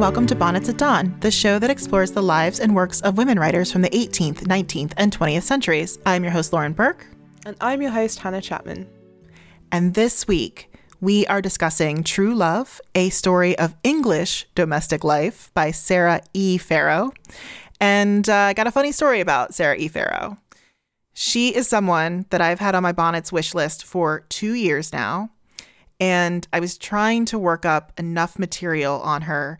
and welcome to Bonnets at Dawn, the show that explores the lives and works of women writers from the 18th, 19th, and 20th centuries. I'm your host, Lauren Burke. And I'm your host, Hannah Chapman. And this week, we are discussing True Love, a story of English domestic life by Sarah E. Farrow. And uh, I got a funny story about Sarah E. Farrow. She is someone that I've had on my bonnets wish list for two years now. And I was trying to work up enough material on her.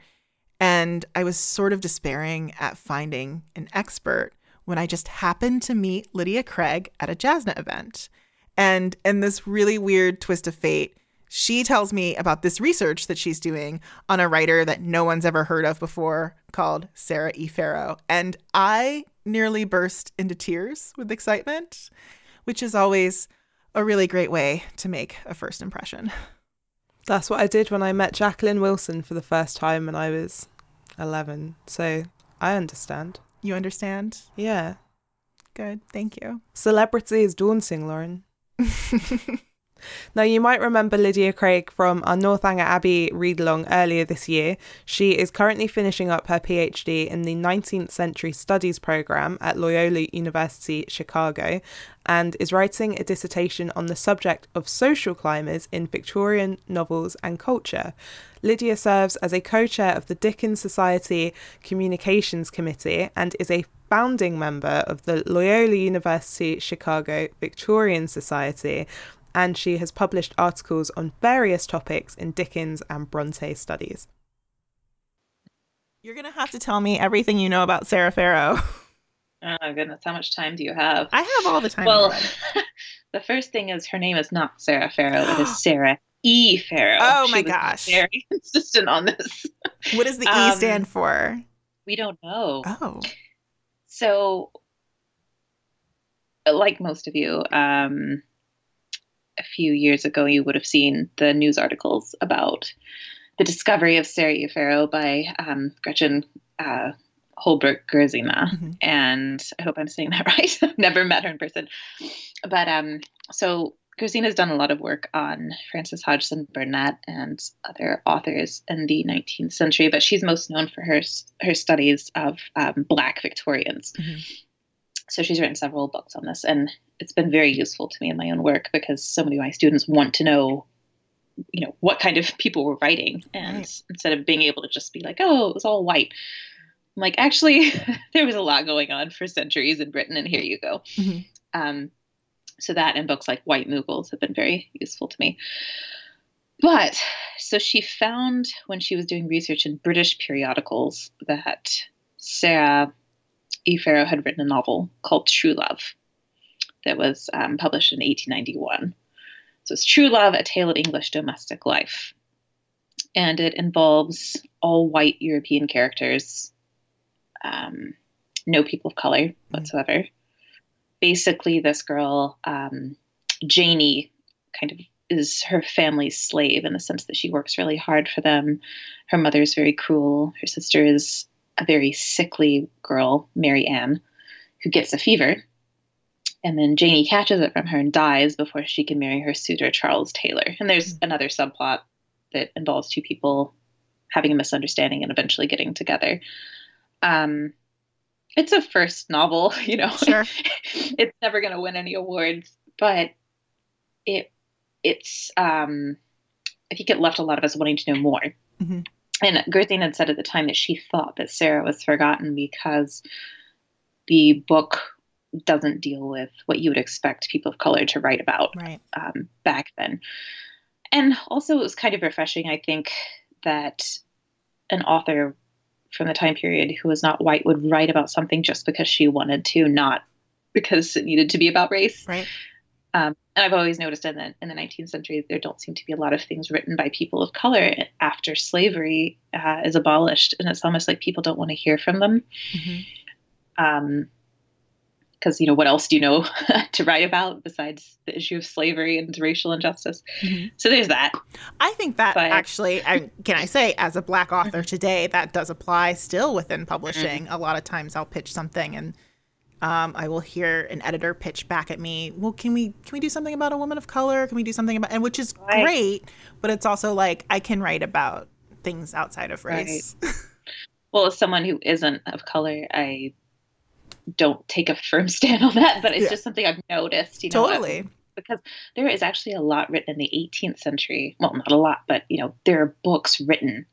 And I was sort of despairing at finding an expert when I just happened to meet Lydia Craig at a JASNA event. And in this really weird twist of fate, she tells me about this research that she's doing on a writer that no one's ever heard of before called Sarah E. Farrow. And I nearly burst into tears with excitement, which is always a really great way to make a first impression. That's what I did when I met Jacqueline Wilson for the first time when I was 11. So I understand. You understand? Yeah. Good. Thank you. Celebrity is daunting, Lauren. Now, you might remember Lydia Craig from our Northanger Abbey read along earlier this year. She is currently finishing up her PhD in the 19th Century Studies program at Loyola University, Chicago, and is writing a dissertation on the subject of social climbers in Victorian novels and culture. Lydia serves as a co chair of the Dickens Society Communications Committee and is a founding member of the Loyola University Chicago Victorian Society, and she has published articles on various topics in Dickens and Bronte studies. You're going to have to tell me everything you know about Sarah Farrow. Oh my goodness, how much time do you have? I have all the time. Well, the first thing is her name is not Sarah Farrow, it is Sarah E. Farrow. Oh my gosh. Very insistent on this. What does the E Um, stand for? We don't know. Oh. So, like most of you, um, a few years ago, you would have seen the news articles about the discovery of Sarah E. By um, Gretchen uh, Holbrook Gerzina. Mhm. And I hope I'm saying that right. I've never met her in person. But um, so Gerzina's done a lot of work on Frances Hodgson Burnett and other authors in the 19th century, but she's most known for her her studies of um, Black Victorians. Mhm. So she's written several books on this, and it's been very useful to me in my own work because so many of my students want to know, you know, what kind of people were writing, and Right. instead of being able to just be like, oh, it was all white. I'm like, actually, there was a lot going on for centuries in Britain, and here you go. Mhm. Um, so that and books like White Mughals have been very useful to me. But so she found when she was doing research in British periodicals that Sarah E. Farrow had written a novel called True Love that was um, published in 1891. So it's True Love, a tale of English domestic life. And it involves all white European characters, um, no people of color whatsoever. Basically, this girl, um, Janie, kind of is her family's slave in the sense that she works really hard for them. Her mother is very cruel. Her sister is a very sickly girl, Mary Ann, who gets a fever. And then Janie catches it from her and dies before she can marry her suitor, Charles Taylor. And there's another subplot that involves two people having a misunderstanding and eventually getting together. Um, it's a first novel, you know. Sure. it's never going to win any awards, but it it's um, I think it left a lot of us wanting to know more. Mhm. And Gerzina had said at the time that she thought that Sarah was forgotten because the book doesn't deal with what you would expect people of color to write about Right. um, back then. And also, it was kind of refreshing, I think, that an author from the time period who was not white would write about something just because she wanted to, not because it needed to be about race. Right. Um, and I've always noticed in the in the 19th century there don't seem to be a lot of things written by people of color after slavery uh, is abolished, and it's almost like people don't want to hear from them. Mhm. Um, because you know what else do you know to write about besides the issue of slavery and racial injustice? Mhm. So there's that. I think that But- actually, I, can I say, as a black author today, that does apply still within publishing. A lot of times I'll pitch something and um, I will hear an editor pitch back at me, well, can we can we do something about a woman of color? Can we do something about and which is Right. great, but it's also like I can write about things outside of race. Well, as someone who isn't of color, I don't take a firm stand on that, but it's Yeah. just something I've noticed. You know, Totally. because there is actually a lot written in the 18th century. Well, not a lot, but you know, there are books written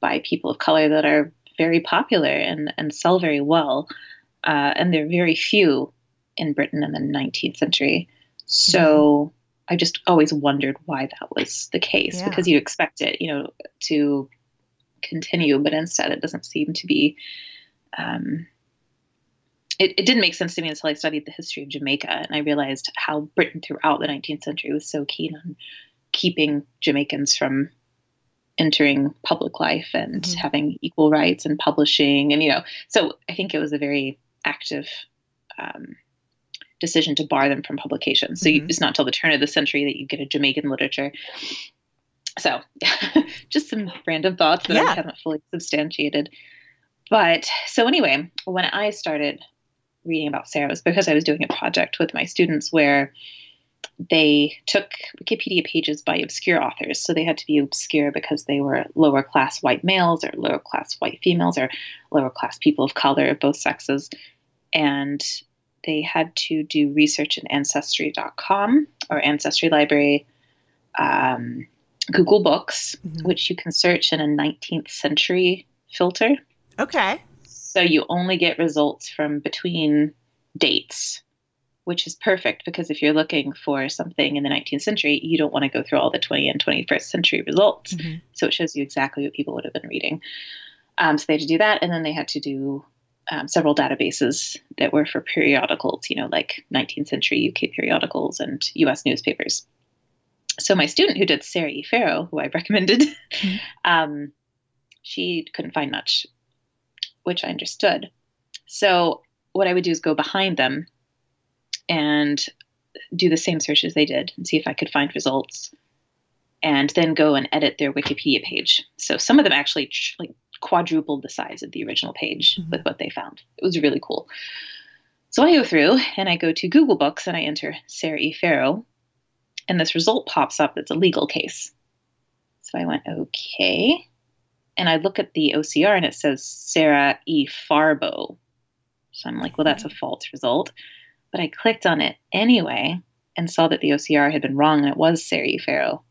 by people of color that are very popular and and sell very well, uh, and there are very few in Britain in the 19th century. So I just always wondered why that was the case Yeah. because you expect it, you know, to continue, but instead it doesn't seem to be. Um, it, it didn't make sense to me until I studied the history of Jamaica and I realized how Britain throughout the 19th century was so keen on keeping Jamaicans from entering public life and Mhm. having equal rights and publishing and you know so I think it was a very active um, decision to bar them from publication. So you, Mhm. it's not till the turn of the century that you get a Jamaican literature. So just some random thoughts that Yeah. I haven't fully substantiated. But so anyway, when I started reading about Sarah, it was because I was doing a project with my students where they took Wikipedia pages by obscure authors. So they had to be obscure because they were lower class white males or lower class white females or lower class people of color of both sexes. And they had to do research in Ancestry.com or Ancestry Library, um, Google Books, Mhm. which you can search in a 19th century filter. Okay. So you only get results from between dates, which is perfect because if you're looking for something in the 19th century, you don't want to go through all the 20 and 21st century results. Mhm. So it shows you exactly what people would have been reading. Um, so they had to do that, and then they had to do um, several databases that were for periodicals, you know, like 19th century UK periodicals and US newspapers. So my student who did Sarah E. Farrow, who I recommended, Mhm. um, she couldn't find much, which I understood. So what I would do is go behind them and do the same searches they did and see if I could find results and then go and edit their Wikipedia page. So some of them actually tr- like quadrupled the size of the original page Mhm. with what they found. It was really cool. So I go through and I go to Google Books and I enter Sarah E. Farrow, and this result pops up that's a legal case. So I went, okay. And I look at the OCR and it says Sarah E. Farbo. So I'm like, well, that's a false result. But I clicked on it anyway and saw that the OCR had been wrong and it was Sarah E. Farrow.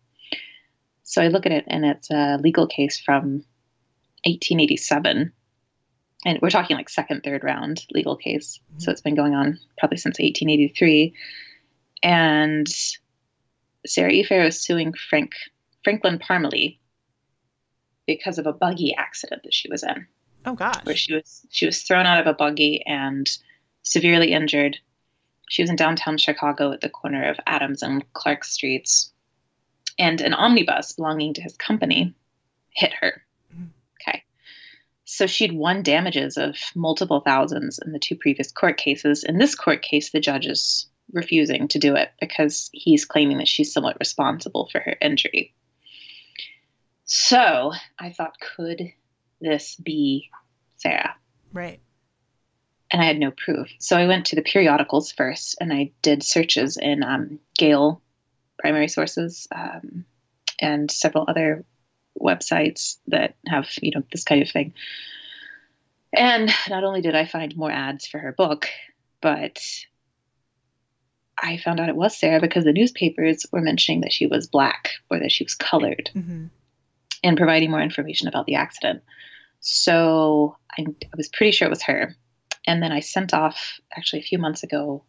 So I look at it and it's a legal case from 1887. And we're talking like second, third round legal case. Mm-hmm. So it's been going on probably since 1883. And Sarah E. Farrow is suing Frank Franklin Parmelee because of a buggy accident that she was in Oh gosh. where she was she was thrown out of a buggy and severely injured. She was in downtown Chicago at the corner of Adams and Clark Streets, and an omnibus belonging to his company hit her. So she'd won damages of multiple thousands in the two previous court cases. In this court case, the judge is refusing to do it because he's claiming that she's somewhat responsible for her injury. So I thought, could this be Sarah? Right. and I had no proof. So I went to the periodicals first and I did searches in um, Gale primary sources um, and several other websites that have, you know, this kind of thing. And not only did I find more ads for her book, but I found out it was Sarah because the newspapers were mentioning that she was black or that she was colored hmm and providing more information about the accident. So I, I was pretty sure it was her. And then I sent off, actually, a few months ago,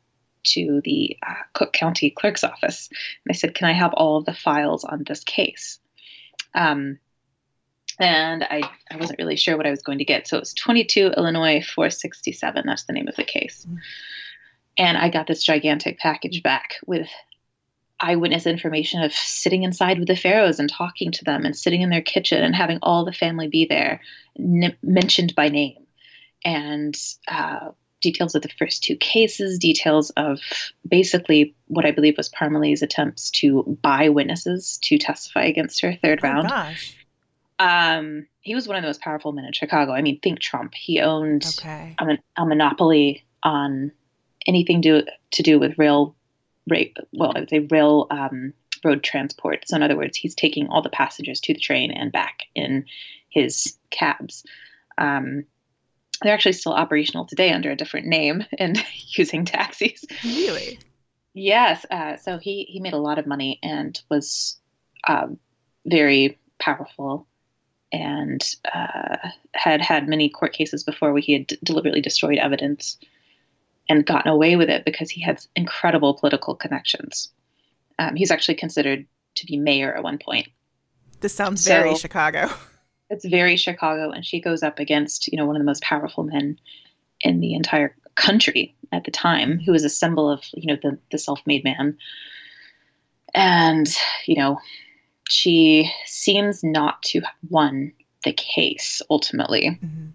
to the uh, Cook County Clerk's Office. And I said, Can I have all of the files on this case? Um, and I, I wasn't really sure what I was going to get. So it was 22 Illinois 467. That's the name of the case. Mm. And I got this gigantic package back with eyewitness information of sitting inside with the Farrows and talking to them and sitting in their kitchen and having all the family be there n- mentioned by name and uh, details of the first two cases details of basically what i believe was parmelee's attempts to buy witnesses to testify against her third Oh round gosh. um, he was one of the most powerful men in chicago i mean think trump he owned Okay. a, a monopoly on anything do, to do with rail, rail well, I would say rail um, road transport. So in other words, he's taking all the passengers to the train and back in his cabs. Um, they're actually still operational today under a different name and using taxis. Really? Yes. Uh, so he he made a lot of money and was um, very powerful, and uh, had had many court cases before where he had d- deliberately destroyed evidence and gotten away with it because he had incredible political connections. Um, he's actually considered to be mayor at one point. This sounds very So- Chicago. It's very Chicago, and she goes up against you know one of the most powerful men in the entire country at the time, who is a symbol of you know the the self made man, and you know she seems not to have won the case ultimately Mhm.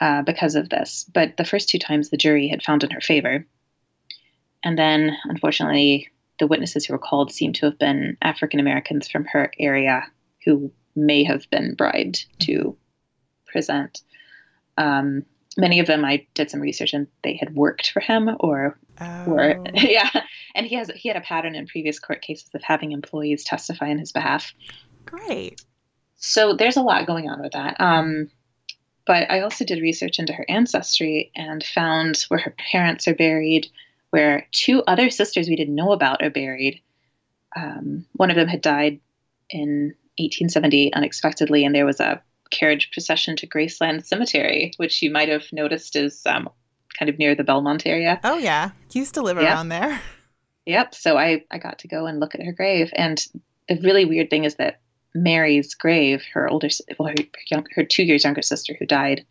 uh, because of this. But the first two times the jury had found in her favor. And then, unfortunately, the witnesses who were called seem to have been African Americans from her area who may have been bribed to present. Um, many of them, I did some research and they had worked for him or were, Oh. yeah. And he has he had a pattern in previous court cases of having employees testify on his behalf. Great. So there's a lot going on with that. Um, but I also did research into her ancestry and found where her parents are buried, where two other sisters we didn't know about are buried. Um, one of them had died in 1878 unexpectedly, and there was a carriage procession to Graceland Cemetery, which you might have noticed is um, kind of near the Belmont area. Oh yeah. He used to live Yeah. around there. Yep. So I, I got to go and look at her grave. And the really weird thing is that Mary's grave, her older, well, her, young, her two years younger sister who died,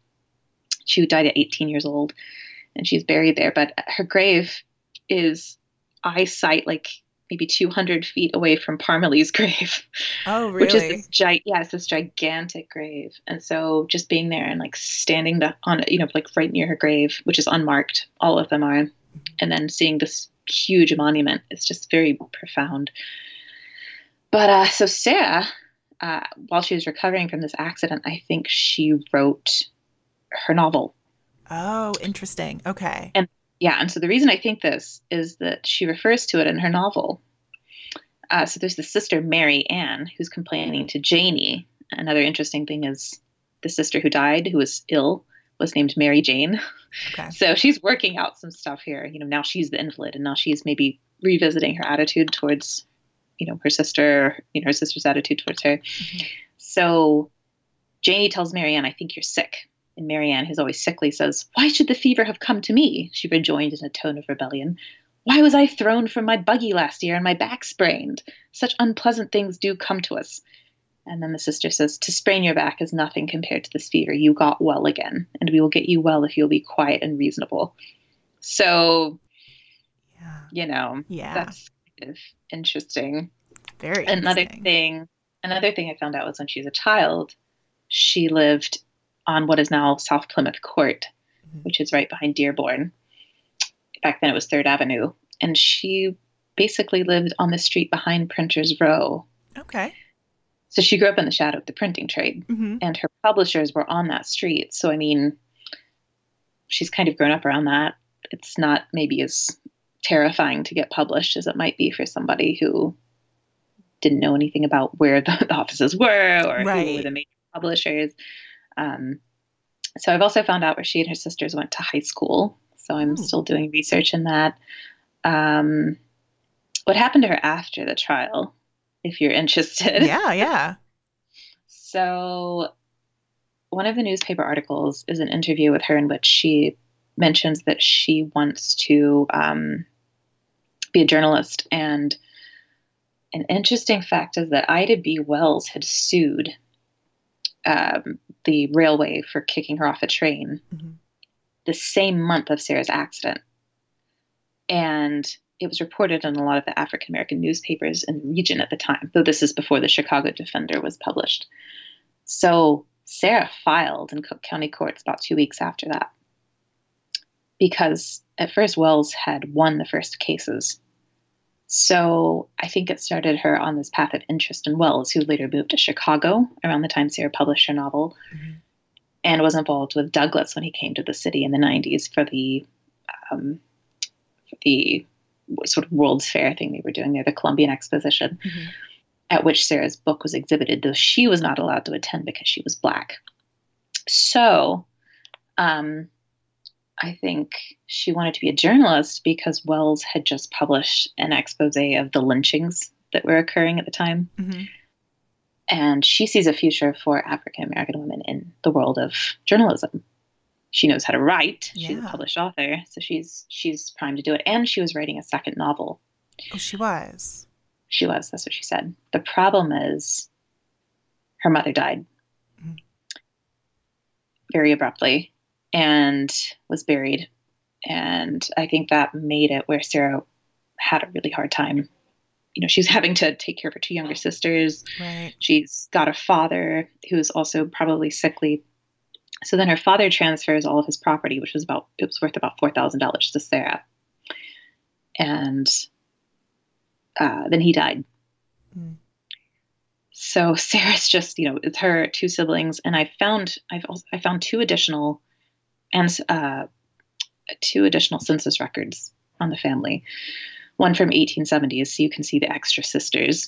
she died at 18 years old and she's buried there. But her grave is eyesight like maybe 200 feet away from Parmelee's grave, Oh really? which is this gi- yeah, it's this gigantic grave. And so just being there and like standing the, on it, you know, like right near her grave, which is unmarked, all of them are, and then seeing this huge monument, it's just very profound. But uh, so Sarah, uh, while she was recovering from this accident, I think she wrote her novel. oh, interesting. Okay. Yeah, and so the reason I think this is that she refers to it in her novel. Uh, so there's the sister Mary Ann who's complaining to Janie. Another interesting thing is the sister who died, who was ill, was named Mary Jane. Okay. So she's working out some stuff here. You know, now she's the invalid, and now she's maybe revisiting her attitude towards, you know, her sister. You know, her sister's attitude towards her. So Janie tells Mary Ann, "I think you're sick." And Mary Ann, who's always sickly, says, Why should the fever have come to me? She rejoined in a tone of rebellion. Why was I thrown from my buggy last year and my back sprained? Such unpleasant things do come to us. And then the sister says, To sprain your back is nothing compared to this fever. You got well again, and we will get you well if you'll be quiet and reasonable. So, Yeah. you know, Yeah. that's kind of interesting Very another interesting. thing another thing i found out was when she was a child she lived on what is now south plymouth court Mhm. which is right behind dearborn. Back then it was third avenue. And she basically lived on the street behind printers row. Okay. so she grew up in the shadow of the printing trade. Hmm and her publishers were on that street. So i mean she's kind of grown up around that. It's not maybe as terrifying to get published as it might be for somebody who didn't know anything about where the, the offices were or who were the major publishers um, so i've also found out where she and her sisters went to high school so i'm Oh. still doing research in that um, what happened to her after the trial if you're interested Yeah. Yeah. so, one of the newspaper articles is an interview with her in which she mentions that she wants to um, be a journalist. And an interesting fact is that Ida B. Wells had sued um, the railway for kicking her off a train Mhm. the same month of Sarah's accident. And it was reported in a lot of the African American newspapers in the region at the time, though this is before the Chicago Defender was published. So Sarah filed in Cook County courts about two weeks after that because at first Wells had won the first cases. So I think it started her on this path of interest in Wells, who later moved to Chicago around the time Sarah published her novel Mhm. and was involved with Douglass when he came to the city in the 90s for the um, for the sort of World's Fair thing they were doing there, the Columbian Exposition, Mhm. at which Sarah's book was exhibited, though she was not allowed to attend because she was black. So, um, I think she wanted to be a journalist because Wells had just published an expose of the lynchings that were occurring at the time. Mm-hmm. And she sees a future for African American women in the world of journalism. She knows how to write. She's a published author, so she's she's primed to do it. And she was writing a second novel. Oh, she was. She was. That's what she said. The problem is, her mother died Mhm. very abruptly and was buried. And I think that made it where Sarah had a really hard time. You know, she's having to take care of her two younger sisters. Right. She's got a father who's also probably sickly. So then her father transfers all of his property, which was about it was worth about four thousand dollars to Sarah. And uh, then he died. Mm. So Sarah's just, you know, it's her two siblings, and I found I've also, I found two additional and uh, two additional census records on the family. One from 1870s, so you can see the extra sisters,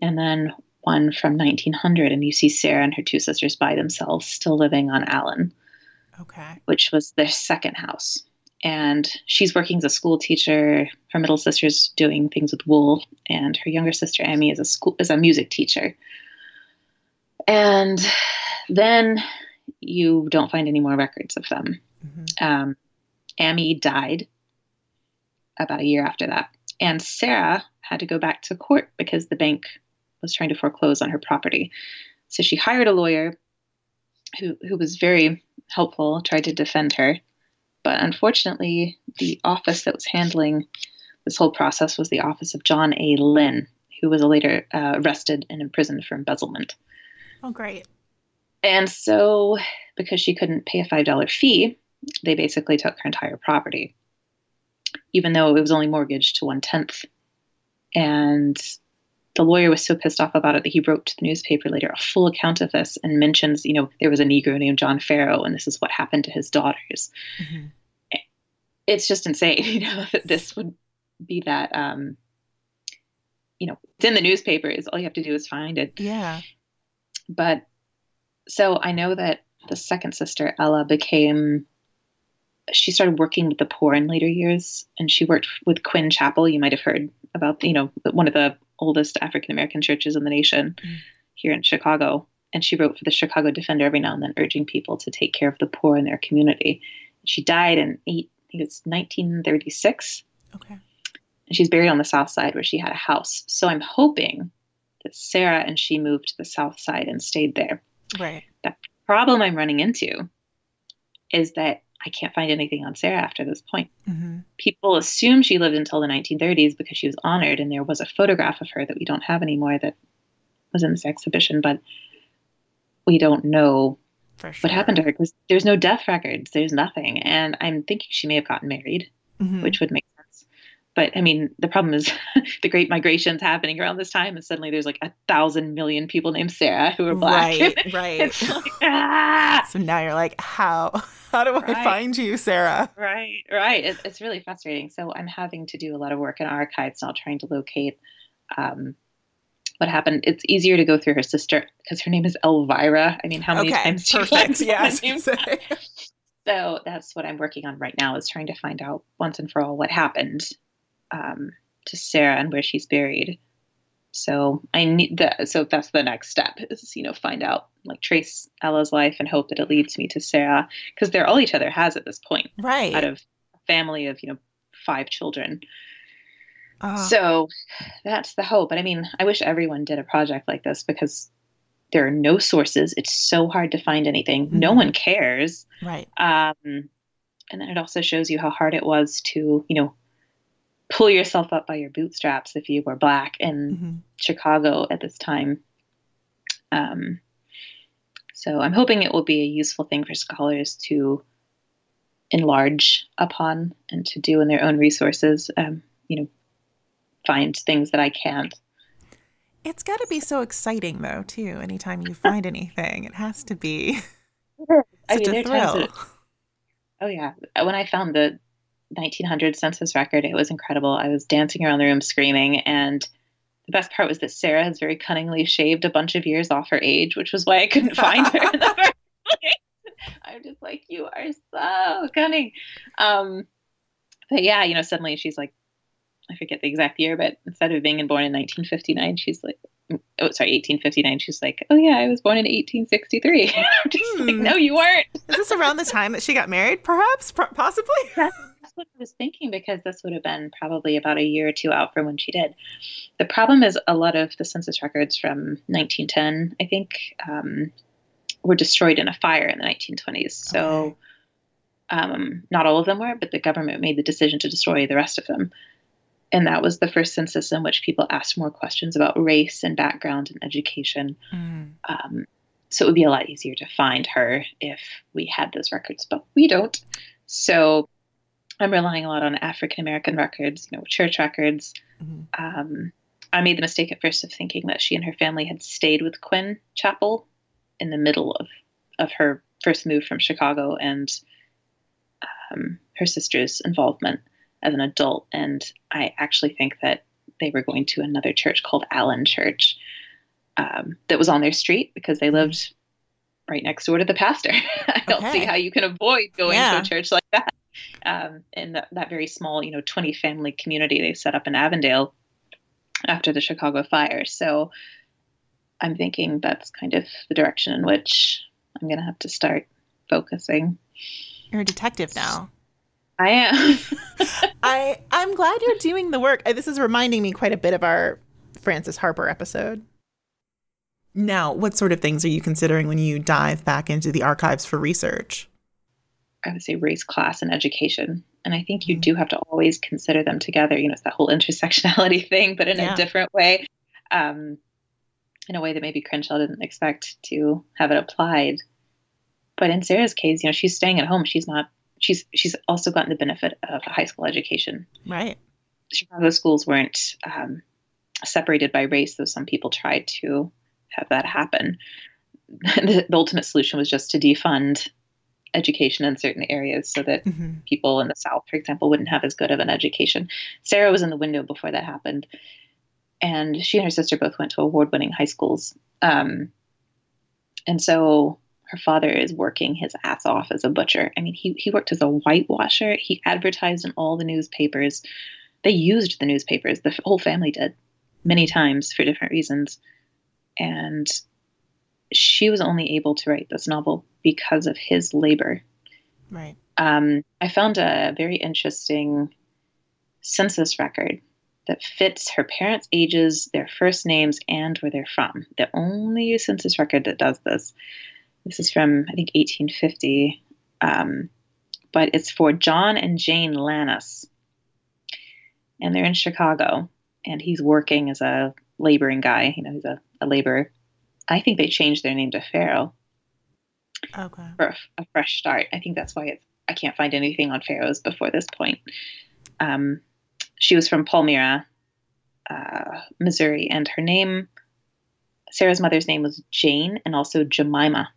and then one from 1900, and you see Sarah and her two sisters by themselves, still living on Allen Okay. which was their second house. And she's working as a school teacher. Her middle sister's doing things with wool, and her younger sister Amy is a school is a music teacher. And then you don't find any more records of them. hmm Um, Amy died about a year after that, and Sarah had to go back to court because the bank was trying to foreclose on her property. So she hired a lawyer who who was very helpful, tried to defend her, but unfortunately, the office that was handling this whole process was the office of John A. Lynn, who was later uh, arrested and imprisoned for embezzlement. Oh, great. And so, because she couldn't pay a $5 fee, they basically took her entire property, even though it was only mortgaged to one tenth. And the lawyer was so pissed off about it that he wrote to the newspaper later a full account of this and mentions, you know, there was a Negro named John Farrow, and this is what happened to his daughters. hmm It's just insane, you know, that this would be that, um, you know, it's in the newspapers. All you have to do is find it. Yeah. but so I know that the second sister, Ella, became she started working with the poor in later years, and she worked with Quinn Chapel. You might have heard about, you know, one of the oldest African American churches in the nation Mm. here in Chicago. And she wrote for the Chicago Defender every now and then, urging people to take care of the poor in their community. She died in eight, I think it's 1936 Okay. and she's buried on the south side where she had a house. So I'm hoping that Sarah and she moved to the south side and stayed there. Right. The problem I'm running into is that I can't find anything on Sarah after this point. hmm People assume she lived until the 1930s because she was honored, and there was a photograph of her that we don't have anymore that was in this exhibition, but we don't know sure. what happened to her because there's no death records, there's nothing. And I'm thinking she may have gotten married Mhm. which would make. But I mean, the problem is the Great Migration's happening around this time, and suddenly there's like a thousand million people named Sarah who are black. Right. Right. it's like, ah! so now you're like, how? How do I Right. find you, Sarah? Right, right. It, it's really frustrating. So I'm having to do a lot of work in archives now, trying to locate um, what happened. It's easier to go through her sister because her name is Elvira. I mean, how many okay. times? do you Perfect. Yeah. I name? gonna say. So that's what I'm working on right now is trying to find out once and for all what happened um, to Sarah and where she's buried. So I need that. So that's the next step is you know find out like trace Ella's life and hope that it leads me to Sarah because they're all each other has at this point Right. out of a family of you know five children. Ah, So that's the hope. And I mean, I wish everyone did a project like this because there are no sources. It's so hard to find anything. No Mhm. one cares. right. Um, and then it also shows you how hard it was to, you know, pull yourself up by your bootstraps if you were black in hmm Chicago at this time. Um, so I'm hoping it will be a useful thing for scholars to enlarge upon and to do in their own resources. Um, you know, find things that I can't. It's got to be so exciting, though, too. Anytime you find anything, it has to be I mean, a thrill. that- Oh yeah. When I found the 1900 census record, it was incredible. I was dancing around the room screaming and the best part was that Sarah has very cunningly shaved a bunch of years off her age, which was why I couldn't find her in the first I'm just like, you are so cunning. Um, but yeah, you know, suddenly she's like, I forget the exact year, but instead of being born in 1959, she's like, oh, sorry, 1859. She's like, oh yeah, I was born in 1863. I'm just hmm. like, no, you weren't. Is this around the time that she got married? Perhaps, P- possibly. That's what I was thinking because this would have been probably about a year or two out from when she did. The problem is a lot of the census records from 1910, I think, um, were destroyed in a fire in the 1920s. So. Okay. Um, not all of them were, but the government made the decision to destroy the rest of them. And that was the first census in which people asked more questions about race and background and education. Mm. Um, so it would be a lot easier to find her if we had those records, but we don't. So I'm relying a lot on African American records, you know, church records. Mm-hmm. Um, I made the mistake at first of thinking that she and her family had stayed with Quinn Chapel in the middle of, of her first move from Chicago and um, her sister's involvement as an adult. And I actually think that they were going to another church called Allen Church um, that was on their street because they lived right next door to the pastor. I don't see how you can avoid going yeah. to a church like that. Um, in the, that very small, you know, 20 family community they set up in Avondale after the Chicago fire. So I'm thinking that's kind of the direction in which I'm going to have to start focusing. You're a detective now. I am. I I'm glad you're doing the work. This is reminding me quite a bit of our Frances Harper episode. Now, what sort of things are you considering when you dive back into the archives for research? I would say race, class, and education. And I think you mm-hmm. do have to always consider them together. You know, it's that whole intersectionality thing, but in yeah. a different way, um, in a way that maybe Crenshaw didn't expect to have it applied. But in Sarah's case, you know, she's staying at home. She's not she's she's also gotten the benefit of a high school education. Right. Chicago schools weren't um, separated by race, though some people tried to have that happen. the, the, ultimate solution was just to defund education in certain areas so that mm-hmm. people in the South, for example, wouldn't have as good of an education. Sarah was in the window before that happened, and she and her sister both went to award-winning high schools. Um, and so her father is working his ass off as a butcher. I mean, he, he worked as a whitewasher. He advertised in all the newspapers. They used the newspapers, the whole family did, many times for different reasons. And she was only able to write this novel because of his labor. Right. Um, I found a very interesting census record that fits her parents' ages, their first names, and where they're from. The only census record that does this. This is from, I think, 1850. Um, but it's for John and Jane Lannis. And they're in Chicago. And he's working as a laboring guy. You know, he's a, a laborer. I think they changed their name to Farrow. Okay. For a, a fresh start. I think that's why it's, I can't find anything on Farrows before this point. Um, she was from Palmyra, uh, Missouri, and her name, Sarah's mother's name was Jane and also Jemima.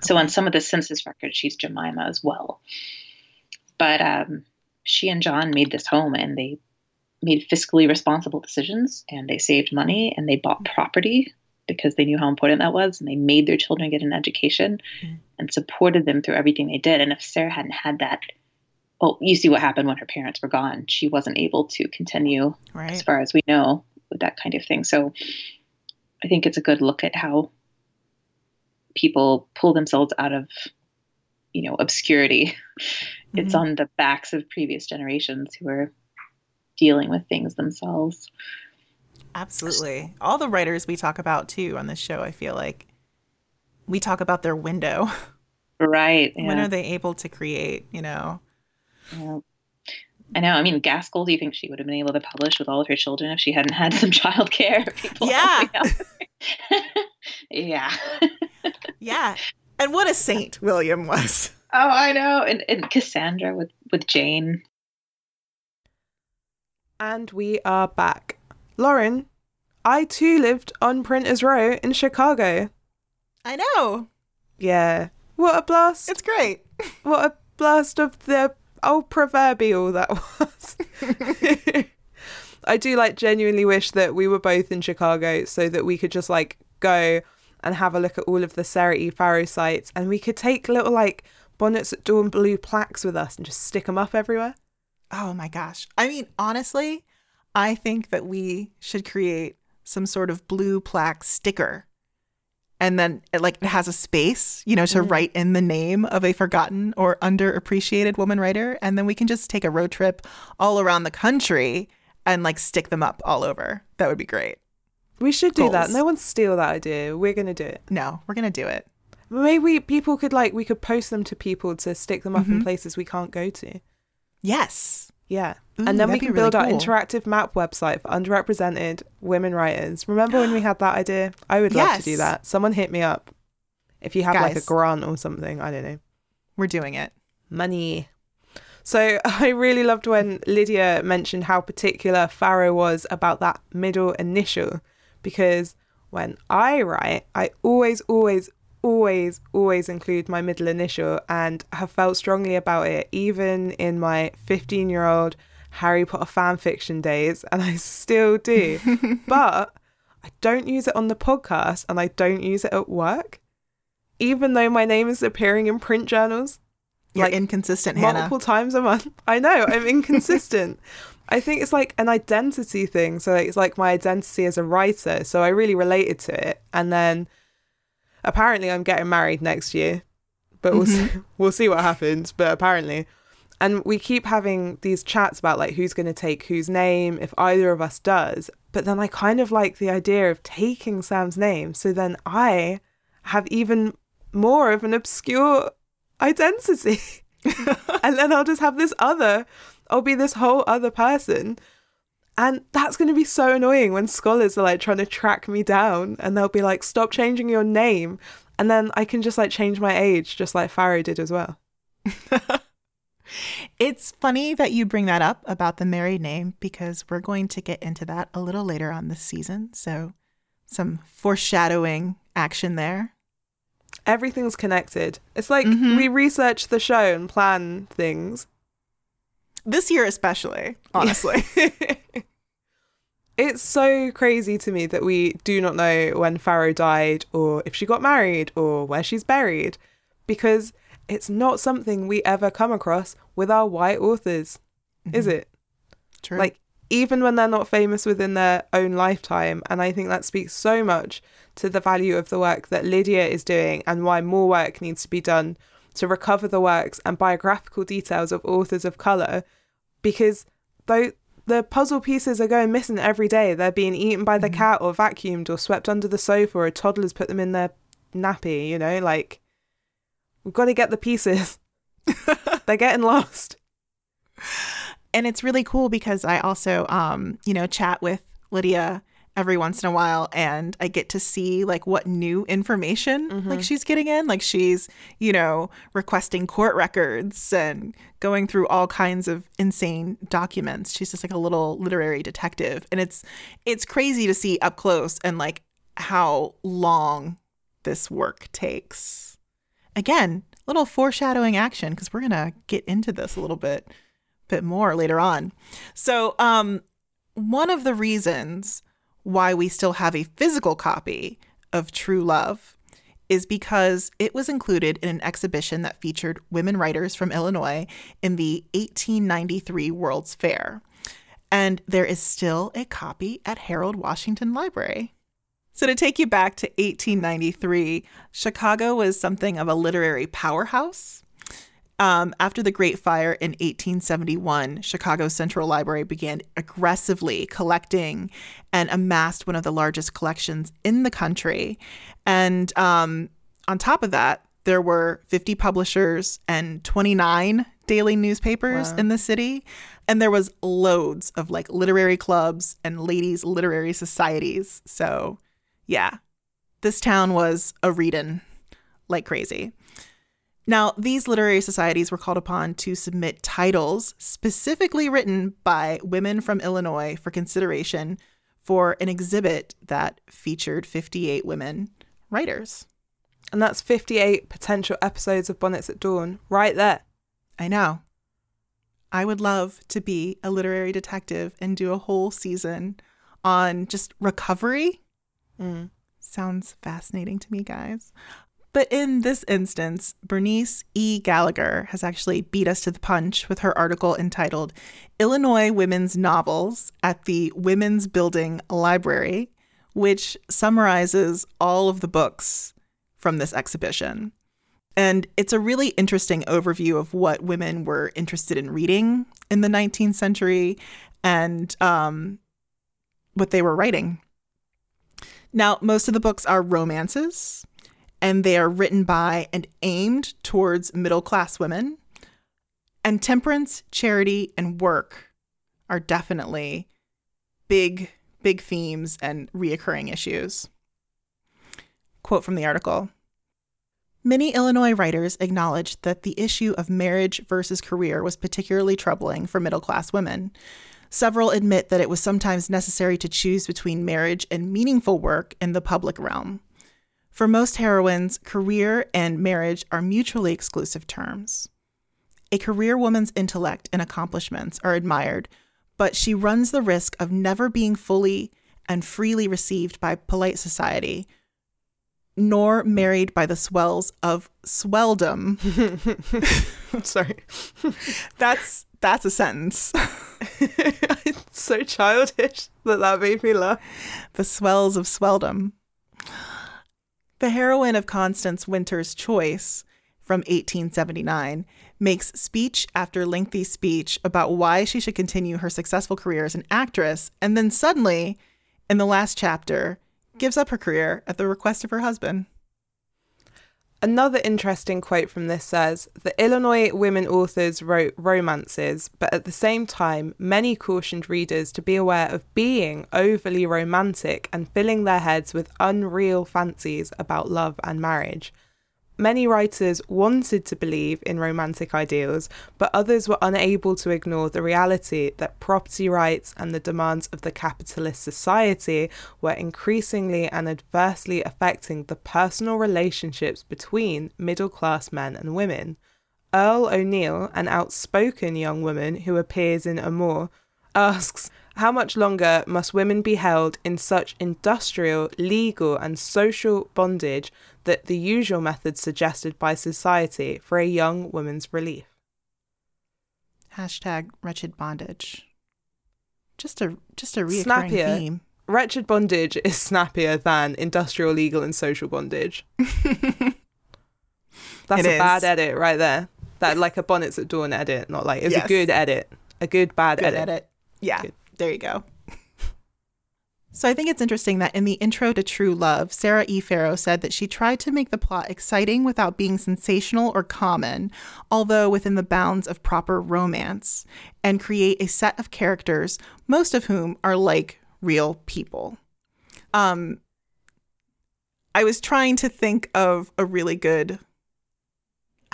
So on some of the census records, she's Jemima as well. But um, she and John made this home and they made fiscally responsible decisions and they saved money and they bought property because they knew how important that was and they made their children get an education mm. and supported them through everything they did. And if Sarah hadn't had that, well, you see what happened when her parents were gone. She wasn't able to continue, right. as far as we know, with that kind of thing. So I think it's a good look at how people pull themselves out of you know obscurity mm-hmm. it's on the backs of previous generations who are dealing with things themselves absolutely all the writers we talk about too on this show i feel like we talk about their window right yeah. when are they able to create you know yeah. I know. I mean, Gaskell, do you think she would have been able to publish with all of her children if she hadn't had some childcare people? Yeah. yeah. yeah. And what a saint William was. Oh, I know. And, and Cassandra with, with Jane. And we are back. Lauren, I too lived on Printers Row in Chicago. I know. Yeah. What a blast. It's great. What a blast of the old proverbial that was. I do like genuinely wish that we were both in Chicago so that we could just like go and have a look at all of the Sarah E. Farrow sites. And we could take little like bonnets at dawn blue plaques with us and just stick them up everywhere. Oh my gosh. I mean, honestly, I think that we should create some sort of blue plaque sticker. And then it like it has a space, you know, to Mm. write in the name of a forgotten or underappreciated woman writer. And then we can just take a road trip all around the country and like stick them up all over. That would be great. We should do that. No one steal that idea. We're gonna do it. No, we're gonna do it. Maybe people could like we could post them to people to stick them up in Mhm. places we can't go to. Yes. Yeah. Ooh, and then we can really build our cool. interactive map website for underrepresented women writers. Remember when we had that idea? I would love to do that. Someone hit me up. If you have like a grant or something, I don't know. We're doing it. Money. So I really loved when Lydia mentioned how particular Farrow was about that middle initial because when I write, I always, always, always, always include my middle initial and have felt strongly about it, even in my 15 year old Harry Potter fan fiction days, and I still do. but I don't use it on the podcast and I don't use it at work, even though my name is appearing in print journals You're Like, inconsistent, Hannah. multiple times a month. I know, I'm inconsistent. I think it's like an identity thing. So it's like my identity as a writer. So I really related to it. And then apparently I'm getting married next year. But we'll mm-hmm. see, we'll see what happens. But apparently. And we keep having these chats about like who's going to take whose name if either of us does. But then I kind of like the idea of taking Sam's name. So then I have even more of an obscure identity. and then I'll just have this other, I'll be this whole other person. And that's going to be so annoying when scholars are like trying to track me down and they'll be like, stop changing your name. And then I can just like change my age, just like Farrow did as well. It's funny that you bring that up about the married name because we're going to get into that a little later on this season. So, some foreshadowing action there. Everything's connected. It's like Mhm. we research the show and plan things. This year, especially, honestly. it's so crazy to me that we do not know when Farrow died or if she got married or where she's buried because it's not something we ever come across with our white authors, is mm-hmm. it? True. Like, even when they're not famous within their own lifetime. And I think that speaks so much to the value of the work that Lydia is doing and why more work needs to be done to recover the works and biographical details of authors of colour. Because though the puzzle pieces are going missing every day, they're being eaten by the cat or vacuumed or swept under the sofa or a toddler's put them in their nappy, you know, like we've got to get the pieces. they're getting lost. and it's really cool because I also, um, you know, chat with Lydia every once in a while and I get to see like what new information like she's getting in. Like she's, you know, requesting court records and going through all kinds of insane documents. She's just like a little literary detective. And it's it's crazy to see up close and like how long this work takes. Again, little foreshadowing action because we're gonna get into this a little bit bit more later on. So, um, one of the reasons why we still have a physical copy of True Love is because it was included in an exhibition that featured women writers from Illinois in the 1893 World's Fair. And there is still a copy at Harold Washington Library. So, to take you back to 1893, Chicago was something of a literary powerhouse. Um, after the Great Fire in 1871, Chicago's Central Library began aggressively collecting and amassed one of the largest collections in the country. And um, on top of that, there were 50 publishers and 29 daily newspapers Wow. in the city. And there was loads of like literary clubs and ladies' literary societies. So, yeah, this town was a reading like crazy. Now, these literary societies were called upon to submit titles specifically written by women from Illinois for consideration for an exhibit that featured 58 women writers. And that's 58 potential episodes of Bonnets at Dawn right there. I know. I would love to be a literary detective and do a whole season on just recovery. Mm. Sounds fascinating to me, guys. But in this instance, Bernice E. Gallagher has actually beat us to the punch with her article entitled Illinois Women's Novels at the Women's Building Library, which summarizes all of the books from this exhibition. And it's a really interesting overview of what women were interested in reading in the 19th century and um, what they were writing. Now, most of the books are romances, and they are written by and aimed towards middle class women. And temperance, charity, and work are definitely big, big themes and reoccurring issues. Quote from the article Many Illinois writers acknowledged that the issue of marriage versus career was particularly troubling for middle class women. Several admit that it was sometimes necessary to choose between marriage and meaningful work in the public realm. For most heroines, career and marriage are mutually exclusive terms. A career woman's intellect and accomplishments are admired, but she runs the risk of never being fully and freely received by polite society, nor married by the swells of swelldom. Sorry. That's that's a sentence. it's so childish that that made me laugh. The swells of swelldom. The heroine of Constance Winter's Choice from 1879 makes speech after lengthy speech about why she should continue her successful career as an actress, and then suddenly, in the last chapter, gives up her career at the request of her husband. Another interesting quote from this says The Illinois women authors wrote romances, but at the same time, many cautioned readers to be aware of being overly romantic and filling their heads with unreal fancies about love and marriage. Many writers wanted to believe in romantic ideals, but others were unable to ignore the reality that property rights and the demands of the capitalist society were increasingly and adversely affecting the personal relationships between middle class men and women. Earl O'Neill, an outspoken young woman who appears in Amour, asks, how much longer must women be held in such industrial, legal, and social bondage that the usual methods suggested by society for a young woman's relief? Hashtag wretched bondage. Just a just a reoccurring Snappier. theme. Wretched bondage is snappier than industrial, legal, and social bondage. That's It a is. bad edit right there. That like a bonnets at dawn edit, not like it was Yes. a good edit, a good bad Good edit. edit. Yeah, Good. There you go. So I think it's interesting that in the intro to True Love, Sarah E. Farrow said that she tried to make the plot exciting without being sensational or common, although within the bounds of proper romance, and create a set of characters, most of whom are like real people. Um, I was trying to think of a really good.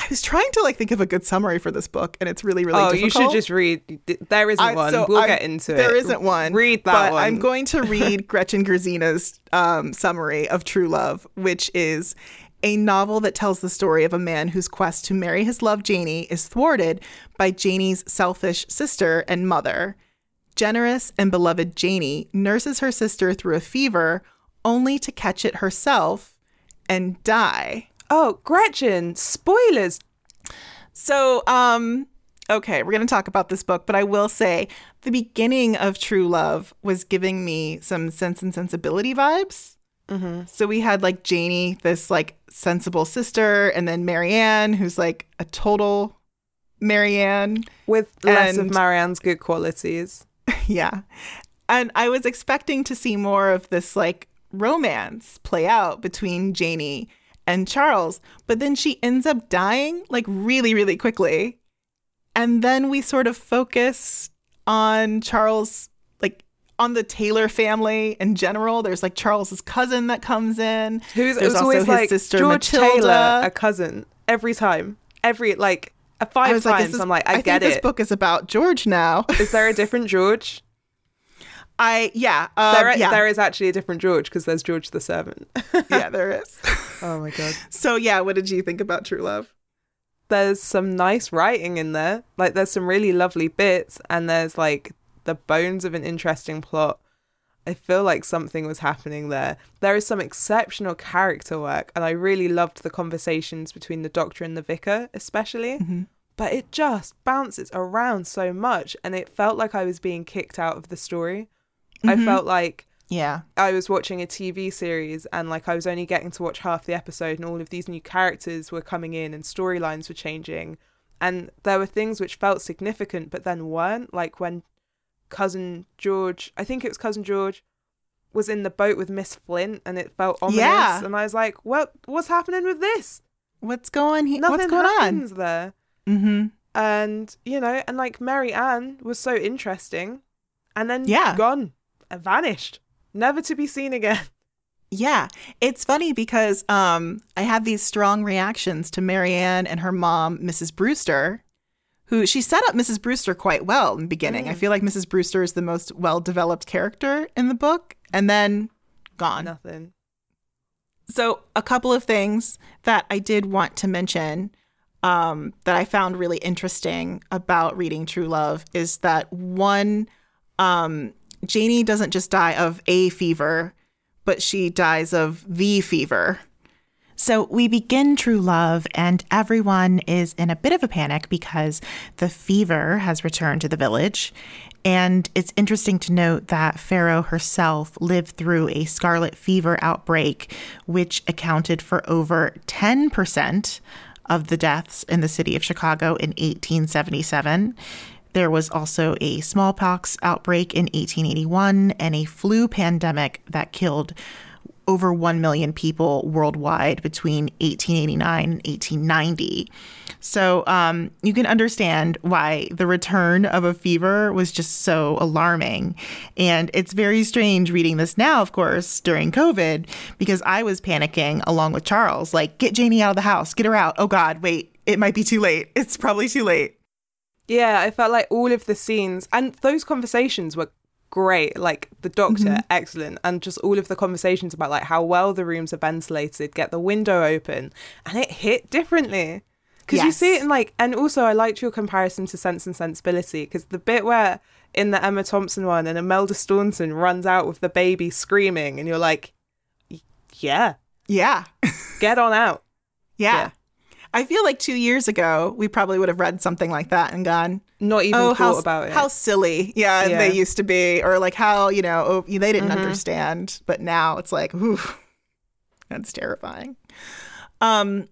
I was trying to like think of a good summary for this book, and it's really, really oh, difficult. you should just read. There isn't I- one. so we'll I- get into it. There isn't one. Read that but one. I'm going to read Gretchen Gerzina's um, summary of True Love, which is a novel that tells the story of a man whose quest to marry his love Janie is thwarted by Janie's selfish sister and mother. Generous and beloved Janie nurses her sister through a fever only to catch it herself and die. Oh, Gretchen, spoilers. So, um, okay, we're going to talk about this book, but I will say the beginning of True Love was giving me some Sense and Sensibility vibes. Mm-hmm. So we had like Janie, this like sensible sister, and then Marianne, who's like a total Marianne. With less of Marianne's good qualities. yeah. And I was expecting to see more of this like romance play out between Janie and Charles, but then she ends up dying like really, really quickly. And then we sort of focus on Charles, like on the Taylor family in general. There's like Charles's cousin that comes in. Who's it There's was also always his like sister George Matilda. Taylor, a cousin, every time, every like five was like, times. is I'm like, I, I get think it. this book is about George now. Is there a different George? I yeah, um, there, yeah, there is actually a different George because there's George the servant. yeah, there is. oh my god. so yeah, what did you think about True Love? There's some nice writing in there. Like there's some really lovely bits, and there's like the bones of an interesting plot. I feel like something was happening there. There is some exceptional character work, and I really loved the conversations between the doctor and the vicar, especially. Mm-hmm. But it just bounces around so much, and it felt like I was being kicked out of the story. I Mhm. felt like Yeah. I was watching a TV series and like I was only getting to watch half the episode and all of these new characters were coming in and storylines were changing and there were things which felt significant but then weren't like when cousin George I think it was cousin George was in the boat with Miss Flint and it felt ominous Yeah. and I was like what what's happening with this What's going he- nothing What's going happens there on? Mm-hmm. and you know and like Mary Ann was so interesting and then Yeah. gone and vanished never to be seen again Yeah, it's funny because um, I have these strong reactions to Marianne and her mom, Mrs. Brewster, who she set up Mrs. Brewster quite well in the beginning. I Mm. feel like Mrs. Brewster is the most well developed character in the book, and then gone. nothing So, a couple of things that I did want to mention um, that I found really interesting about reading True Love is that one, um, Janie doesn't just die of a fever, but she dies of the fever. So we begin True Love, and everyone is in a bit of a panic because the fever has returned to the village. And it's interesting to note that Farrow herself lived through a scarlet fever outbreak, which accounted for over 10% of the deaths in the city of Chicago in 1877. There was also a smallpox outbreak in 1881 and a flu pandemic that killed over 1 million people worldwide between 1889 and 1890. So um, you can understand why the return of a fever was just so alarming. And it's very strange reading this now, of course, during COVID, because I was panicking along with Charles like, get Janie out of the house, get her out. Oh God, wait, it might be too late. It's probably too late. Yeah, I felt like all of the scenes and those conversations were great. Like the doctor, mm-hmm. excellent, and just all of the conversations about like how well the rooms are ventilated, get the window open, and it hit differently. Because you see it in like, and also I liked your comparison to Sense and Sensibility because the bit where in the Emma Thompson one and Imelda Staunton runs out with the baby screaming, and you're like, yeah, Yeah. get on out. Yeah. Yeah. I feel like two years ago, we probably would have read something like that and gone, Not even oh, thought how, about it. how silly. Yeah, Yeah. they used to be. Or like how, you know, oh, they didn't Mhm. understand. But now it's like, ooh, that's terrifying. Um,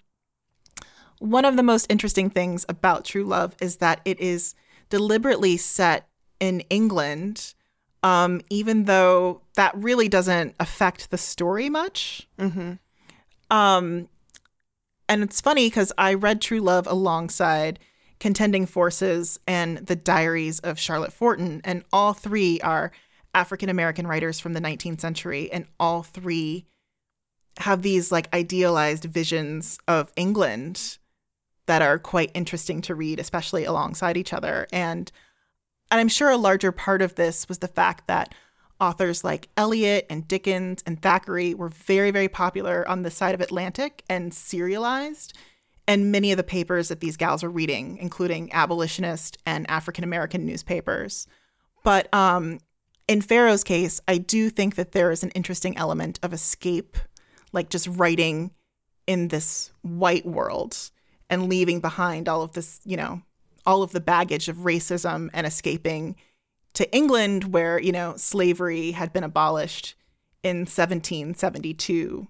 one of the most interesting things about True Love is that it is deliberately set in England, um, even though that really doesn't affect the story much. hmm Um, and it's funny because I read True Love alongside Contending Forces and The Diaries of Charlotte Forten, and all three are African American writers from the 19th century, and all three have these like idealized visions of England that are quite interesting to read, especially alongside each other. And and I'm sure a larger part of this was the fact that authors like Eliot and Dickens and Thackeray were very, very popular on the side of Atlantic and serialized. And many of the papers that these gals were reading, including abolitionist and African American newspapers. But um, in Farrow's case, I do think that there is an interesting element of escape, like just writing in this white world and leaving behind all of this, you know, all of the baggage of racism and escaping to England, where, you know, slavery had been abolished in 1772.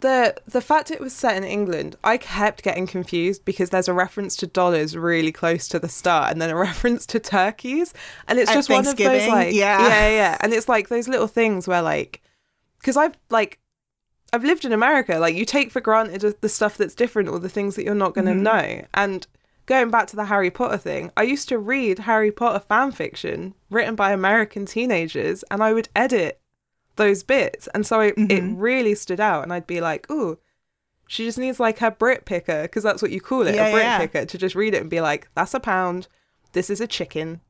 the the fact it was set in England, I kept getting confused because there's a reference to dollars really close to the start, and then a reference to turkeys, and it's At just one of those like Yeah. yeah yeah, and it's like those little things where like because I've like I've lived in America, like you take for granted the stuff that's different or the things that you're not going to Mhm. know, and going back to the Harry Potter thing, I used to read Harry Potter fan fiction written by American teenagers, and I would edit those bits, and so it, it really stood out. And I'd be like, "Ooh, she just needs like her Brit picker because that's what you call it, Yeah, a Brit yeah. picker, to just read it and be like, that's a pound, this is a chicken,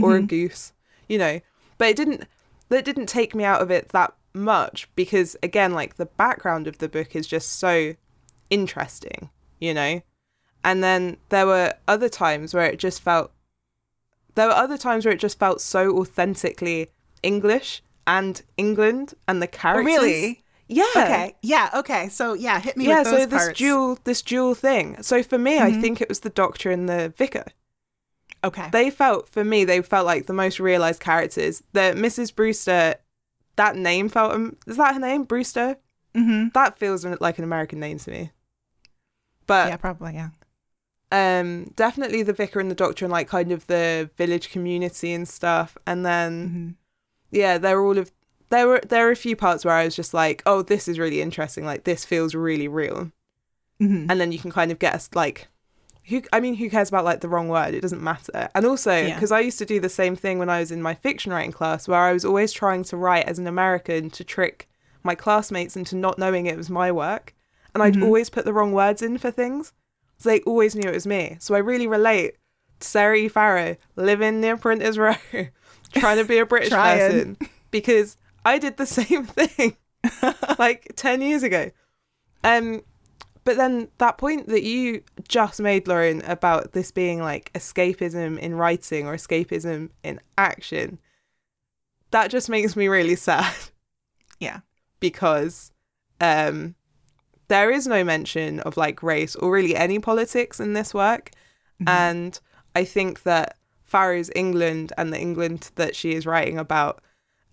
or a Mhm. goose, you know." But it didn't. That didn't take me out of it that much because again, like the background of the book is just so interesting, you know. And then there were other times where it just felt there were other times where it just felt so authentically English and England and the characters. Really? Yeah. Okay. Yeah. Okay. So yeah, hit me Yeah, with those so this parts. dual this dual thing. So for me, I Mhm. think it was the Doctor and the Vicar. Okay. They felt for me, they felt like the most realized characters. The Mrs. Brewster, that name felt um, is that her name? Brewster? mm-hmm. That feels like an American name to me. But yeah, probably. Yeah. Um definitely the vicar and the doctor and like kind of the village community and stuff and then Mm-hmm. yeah there were all of there were there were a few parts where i was just like oh this is really interesting like this feels really real Mm-hmm. and then you can kind of get us like who i mean who cares about like the wrong word it doesn't matter and also Yeah. because i used to do the same thing when i was in my fiction writing class where i was always trying to write as an american to trick my classmates into not knowing it was my work and i'd Mhm. always put the wrong words in for things so they always knew it was me. So i really relate to sarah e farrow living near printers row trying to be a british person because i did the same thing like 10 years ago. Um but then that point that you just made lauren about this being like escapism in writing or escapism in action that just makes me really sad. Yeah. because um there is no mention of like race or really any politics in this work Mhm. and i think that farrow's england and the england that she is writing about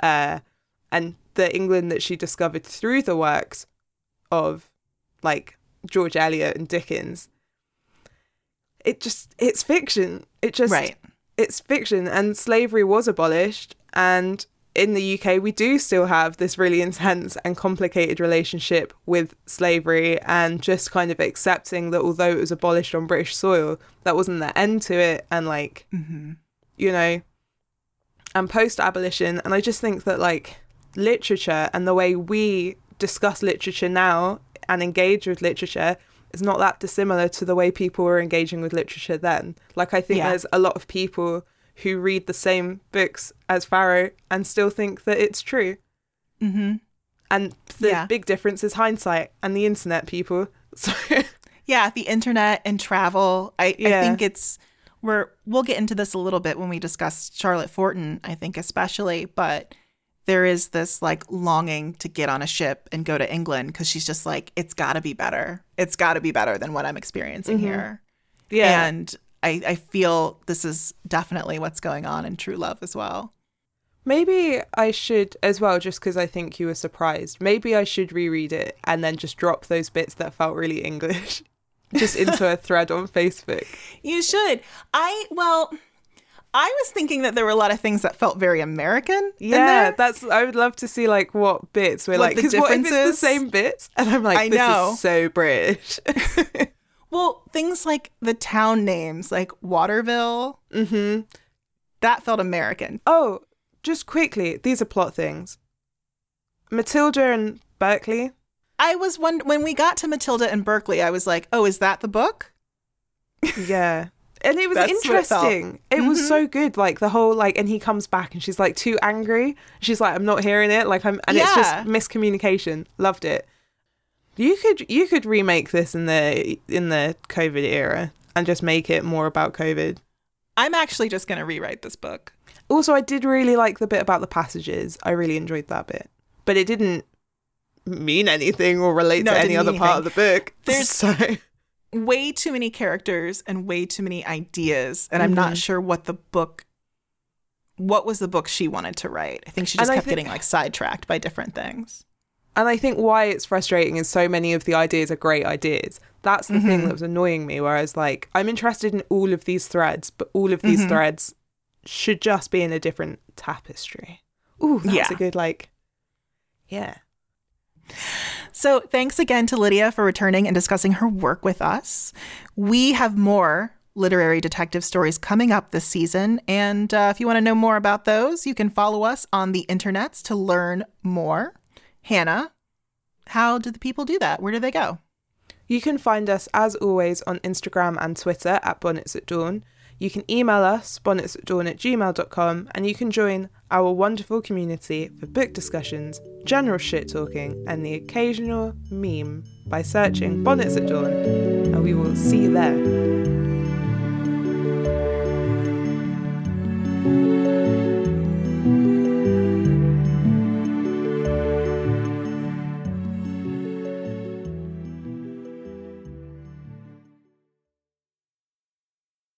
uh and the england that she discovered through the works of like george eliot and dickens it just it's fiction it just right. it's fiction and slavery was abolished and in the UK we do still have this really intense and complicated relationship with slavery and just kind of accepting that although it was abolished on British soil that wasn't the end to it and like Mm-hmm. you know and post abolition and I just think that like literature and the way we discuss literature now and engage with literature is not that dissimilar to the way people were engaging with literature then. Like I think Yeah. there's a lot of people who read the same books as Farrow and still think that it's true. Mm-hmm. And the Yeah. big difference is hindsight and the internet people. So Yeah, the internet and travel. I, I think it's we're we'll get into this a little bit when we discuss Charlotte Forten, I think especially, but there is this like longing to get on a ship and go to England because she's just like, it's got to be better. It's got to be better than what I'm experiencing Mhm. here. yeah. And I, I feel this is definitely what's going on in True Love as well. Maybe I should as well, just because I think you were surprised. Maybe I should reread it and then just drop those bits that felt really English just into a thread on Facebook. You should. I, well, I was thinking that there were a lot of things that felt very American. Yeah, that's. I would love to see like what bits we're like. Because what if it's the same bits? And I'm like, I this know. is so British. Well, things like the town names, like Waterville, hmm that felt American. Oh, just quickly, these are plot things. Matilda and Berkeley. I was one when we got to Matilda and Berkeley, I was like, "Oh, is that the book?" Yeah. And it was That's what it interesting. It, was Mhm. so good. Like the whole like, and he comes back and she's like too angry. She's like, I'm not hearing it. Like I'm, and it's just miscommunication. Loved it. You could you could remake this in the in the COVID era and just make it more about COVID. I'm actually just going to rewrite this book. Also, I did really like the bit about the passages. I really enjoyed that bit, but it didn't mean anything or relate No, to any other mean part of the book. There's- so Way too many characters and way too many ideas, and I'm not Mhm. sure what the book what was the book she wanted to write. I think she just And kept think- getting like sidetracked by different things. And I think why it's frustrating is so many of the ideas are great ideas. That's the thing Mhm. that was annoying me. Whereas, like, I'm interested in all of these threads, but all of these Mhm. threads should just be in a different tapestry. Ooh, that's Yeah. a good, like, yeah. So, thanks again to Lydia for returning and discussing her work with us. We have more literary detective stories coming up this season. And uh, if you want to know more about those, you can follow us on the internets to learn more. Hannah, how do the people do that? Where do they go? You can find us as always on Instagram and Twitter at Bonnets at Dawn. You can email us, bonnets at gmail.com, and you can join our wonderful community for book discussions, general shit talking, and the occasional meme by searching Bonnets at Dawn, and we will see you there.